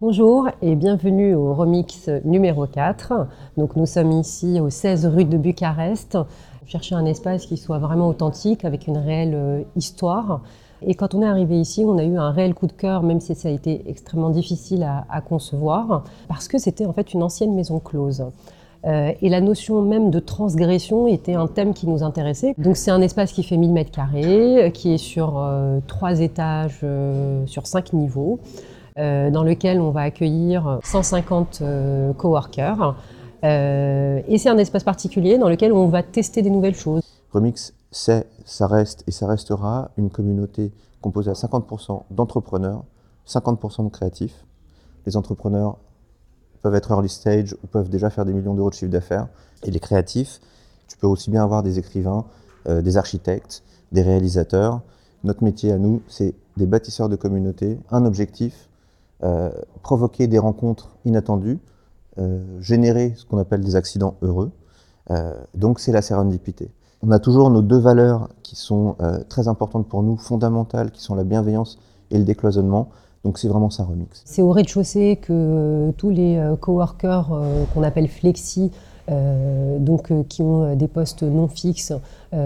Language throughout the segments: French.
Bonjour et bienvenue au remix numéro 4. Donc nous sommes ici au 16 rue de Bucarest. Chercher un espace qui soit vraiment authentique avec une réelle euh, histoire. Et quand on est arrivé ici, on a eu un réel coup de cœur, même si ça a été extrêmement difficile à, concevoir, parce que c'était en fait une ancienne maison close. Euh, et la notion même de transgression était un thème qui nous intéressait. Donc c'est un espace qui fait 1000 mètres carrés, euh, qui est sur trois étages, sur cinq niveaux. Euh, dans lequel on va accueillir 150 euh, coworkers. Euh, et c'est un espace particulier dans lequel on va tester des nouvelles choses. Remix, c'est, ça reste et ça restera une communauté composée à 50% d'entrepreneurs, 50% de créatifs. Les entrepreneurs peuvent être early stage ou peuvent déjà faire des millions d'euros de chiffre d'affaires. Et les créatifs, tu peux aussi bien avoir des écrivains, des architectes, des réalisateurs. Notre métier à nous, c'est des bâtisseurs de communauté, un objectif, euh, provoquer des rencontres inattendues, euh, générer ce qu'on appelle des accidents heureux. Euh, donc c'est la sérendipité. On a toujours nos deux valeurs qui sont très importantes pour nous, fondamentales, qui sont la bienveillance et le décloisonnement. Donc c'est vraiment ça remix. C'est au rez-de-chaussée que tous les coworkers qu'on appelle flexi euh, donc, euh, qui ont euh, des postes non fixes,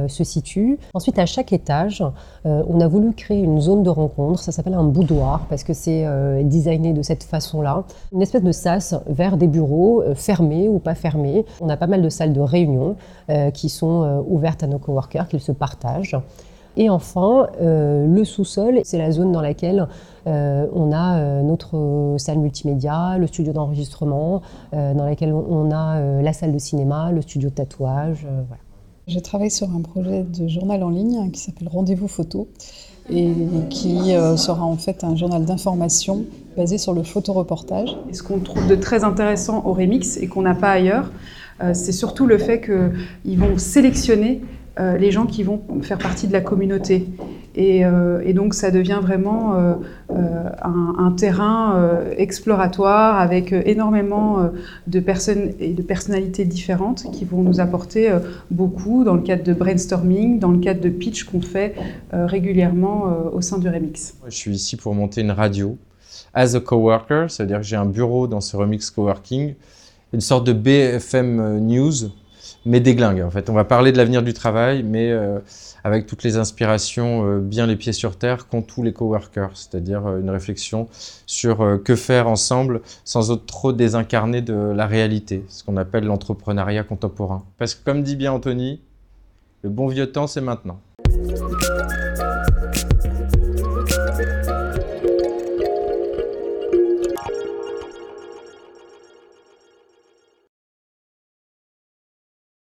se situent. Ensuite, à chaque étage, on a voulu créer une zone de rencontre. Ça s'appelle un boudoir parce que c'est designé de cette façon-là. Une espèce de sas vers des bureaux fermés ou pas fermés. On a pas mal de salles de réunion qui sont ouvertes à nos coworkers, qu'ils se partagent. Et enfin, euh, le sous-sol, c'est la zone dans laquelle euh, on a euh, notre salle multimédia, le studio d'enregistrement, dans laquelle on a la salle de cinéma, le studio de tatouage. Voilà. Je travaille sur un projet de journal en ligne qui s'appelle Rendez-vous photo et qui sera en fait un journal d'information basé sur le photoreportage. Et ce qu'on trouve de très intéressant au Remix et qu'on n'a pas ailleurs, c'est surtout le fait qu'ils vont sélectionner euh, les gens qui vont faire partie de la communauté. Et, euh, donc ça devient vraiment euh, un, terrain exploratoire avec énormément de personnes et de personnalités différentes qui vont nous apporter beaucoup dans le cadre de brainstorming, dans le cadre de pitch qu'on fait régulièrement au sein du Remix. Je suis ici pour monter une radio as a coworker, c'est-à-dire que j'ai un bureau dans ce Remix Coworking, une sorte de BFM News mais déglingue. En fait, on va parler de l'avenir du travail, mais euh, avec toutes les inspirations euh, bien les pieds sur terre qu'ont tous les coworkers, c'est-à-dire euh, une réflexion sur que faire ensemble sans trop désincarner de la réalité, ce qu'on appelle l'entrepreneuriat contemporain. Parce que comme dit bien Anthony, le bon vieux temps, c'est maintenant.